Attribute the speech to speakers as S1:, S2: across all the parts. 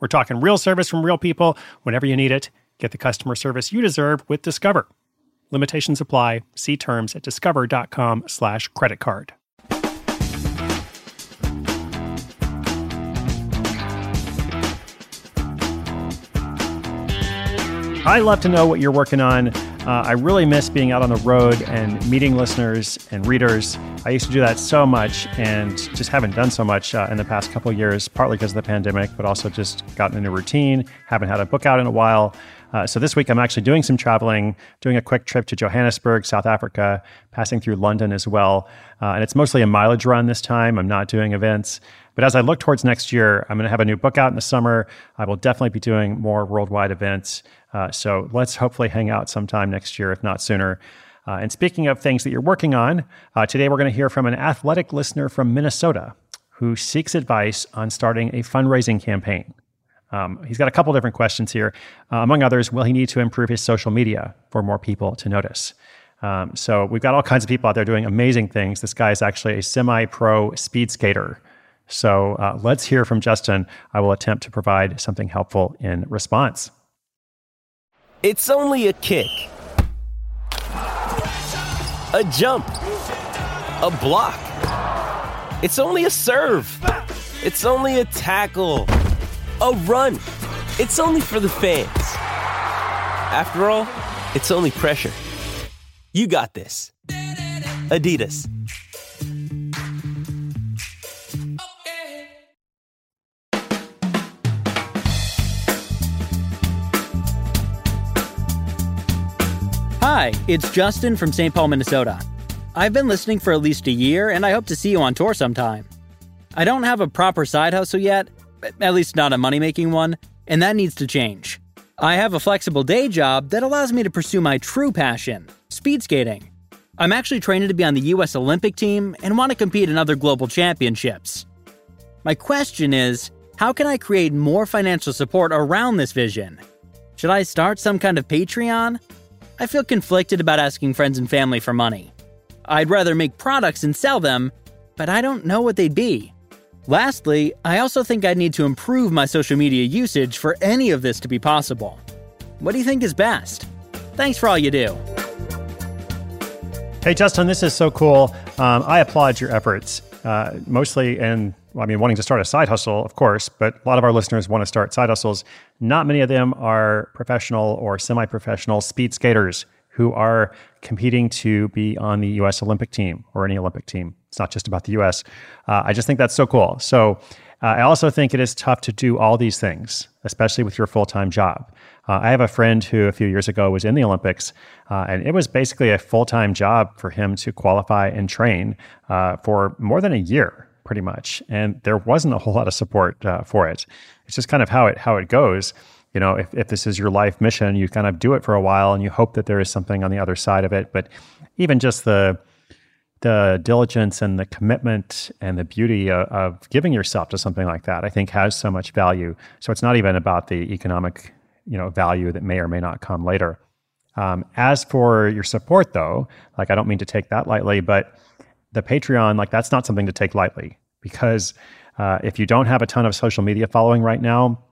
S1: We're talking real service from real people whenever you need it. Get the customer service you deserve with Discover. Limitations apply. See terms at discover.com slash credit card. I love to know what you're working on. Uh, I really miss being out on the road and meeting listeners and readers. I used to do that so much and just haven't done so much uh, in the past couple years, partly because of the pandemic, but also just gotten into routine. Haven't had a book out in a while. Uh, so this week I'm actually doing some traveling, doing a quick trip to Johannesburg, South Africa, passing through London as well. Uh, and it's mostly a mileage run this time. I'm not doing events. But as I look towards next year, I'm going to have a new book out in the summer. I will definitely be doing more worldwide events. Uh, so let's hopefully hang out sometime next year, if not sooner. Uh, and speaking of things that you're working on, uh, today we're going to hear from an athletic listener from Minnesota who seeks advice on starting a fundraising campaign. Um, he's got a couple different questions here. Uh, among others, will he need to improve his social media for more people to notice? Um, so we've got all kinds of people out there doing amazing things. This guy is actually a semi-pro speed skater. So uh, let's hear from Justin. I will attempt to provide something helpful in response.
S2: It's only a kick a jump, a block. It's only a serve. It's only a tackle, a run. It's only for the fans. After all, it's only pressure. You got this. Adidas.
S3: Hi, it's Justin from St. Paul, Minnesota. I've been listening for at least a year, and I hope to see you on tour sometime. I don't have a proper side hustle yet, at least not a money making one, and that needs to change. I have a flexible day job that allows me to pursue my true passion speed skating. I'm actually training to be on the US Olympic team and want to compete in other global championships. My question is how can I create more financial support around this vision? Should I start some kind of Patreon? I feel conflicted about asking friends and family for money. I'd rather make products and sell them, but I don't know what they'd be. Lastly, I also think I'd need to improve my social media usage for any of this to be possible. What do you think is best? Thanks for all you do.
S1: Hey, Justin, this is so cool. Um, I applaud your efforts, uh, mostly in, well, I mean, wanting to start a side hustle, of course, but a lot of our listeners want to start side hustles. Not many of them are professional or semi professional speed skaters who are competing to be on the US Olympic team or any Olympic team. It's not just about the US. Uh, I just think that's so cool. So uh, I also think it is tough to do all these things, especially with your full time job. Uh, I have a friend who a few years ago was in the Olympics, uh, and it was basically a full time job for him to qualify and train uh, for more than a year, pretty much. And there wasn't a whole lot of support uh, for it. It's just kind of how it how it goes you know, if, if this is your life mission, you kind of do it for a while and you hope that there is something on the other side of it. But even just the the diligence and the commitment and the beauty of, of giving yourself to something like that, I think has so much value. So it's not even about the economic, you know, value that may or may not come later. Um, as for your support, though, like I don't mean to take that lightly, but the Patreon, like that's not something to take lightly because uh, if you don't have a ton of social media following right now,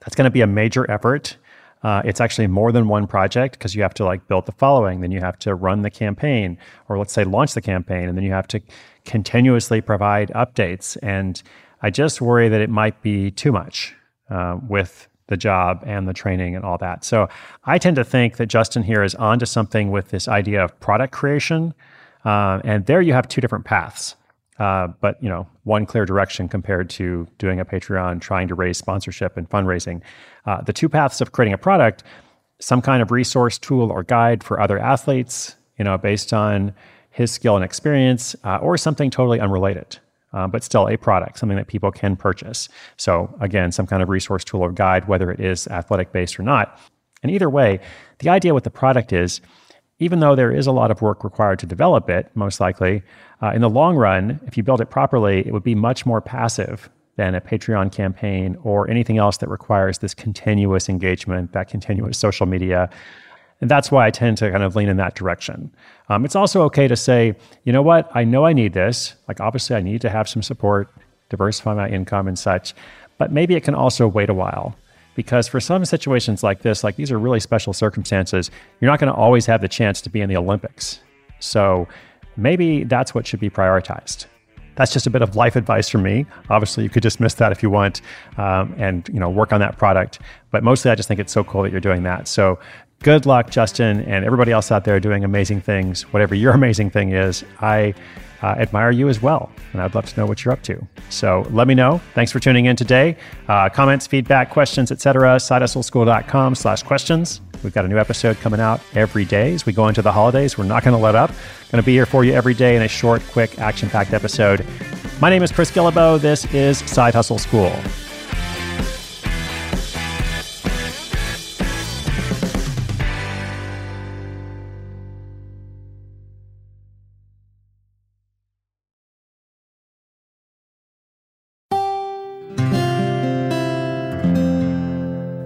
S1: that's going to be a major effort. Uh, it's actually more than one project because you have to like build the following, then you have to run the campaign, or let's say launch the campaign, and then you have to continuously provide updates. And I just worry that it might be too much. uh, with the job and the training and all that. So I tend to think that Justin here is onto something with this idea of product creation. Uh, and there you have two different paths. Uh, but you know, one clear direction compared to doing a Patreon, trying to raise sponsorship and fundraising. Uh, the two paths of creating a product, some kind of resource, tool, or guide for other athletes, you know, based on his skill and experience, uh, or something totally unrelated uh, but still a product, something that people can purchase. So, again, some kind of resource tool or guide, whether it is athletic based or not. And either way, the idea with the product is even though there is a lot of work required to develop it, most likely, uh, in the long run, if you build it properly, it would be much more passive than a Patreon campaign or anything else that requires this continuous engagement, that continuous social media and that's why I tend to kind of lean in that direction. Um, it's also okay to say, you know what, I know I need this. Like, obviously, I need to have some support, diversify my income and such, but maybe it can also wait a while. Because for some situations like this, like these are really special circumstances, you're not going to always have the chance to be in the Olympics. So maybe that's what should be prioritized that's just a bit of life advice from me. Obviously, you could dismiss that if you want, um, and you know work on that product. But mostly, I just think it's so cool that you're doing that. So good luck, Justin, and everybody else out there doing amazing things. Whatever your amazing thing is, I uh, admire you as well, and I'd love to know what you're up to. So let me know. Thanks for tuning in today. Uh, comments, feedback, questions, etc. SideHustleSchool.com slash questions. We've got a new episode coming out every day as we go into the holidays. We're not going to let up. Going to be here for you every day in a short, quick, action-packed episode. My name is Chris Guillebeau. This is Side Hustle School.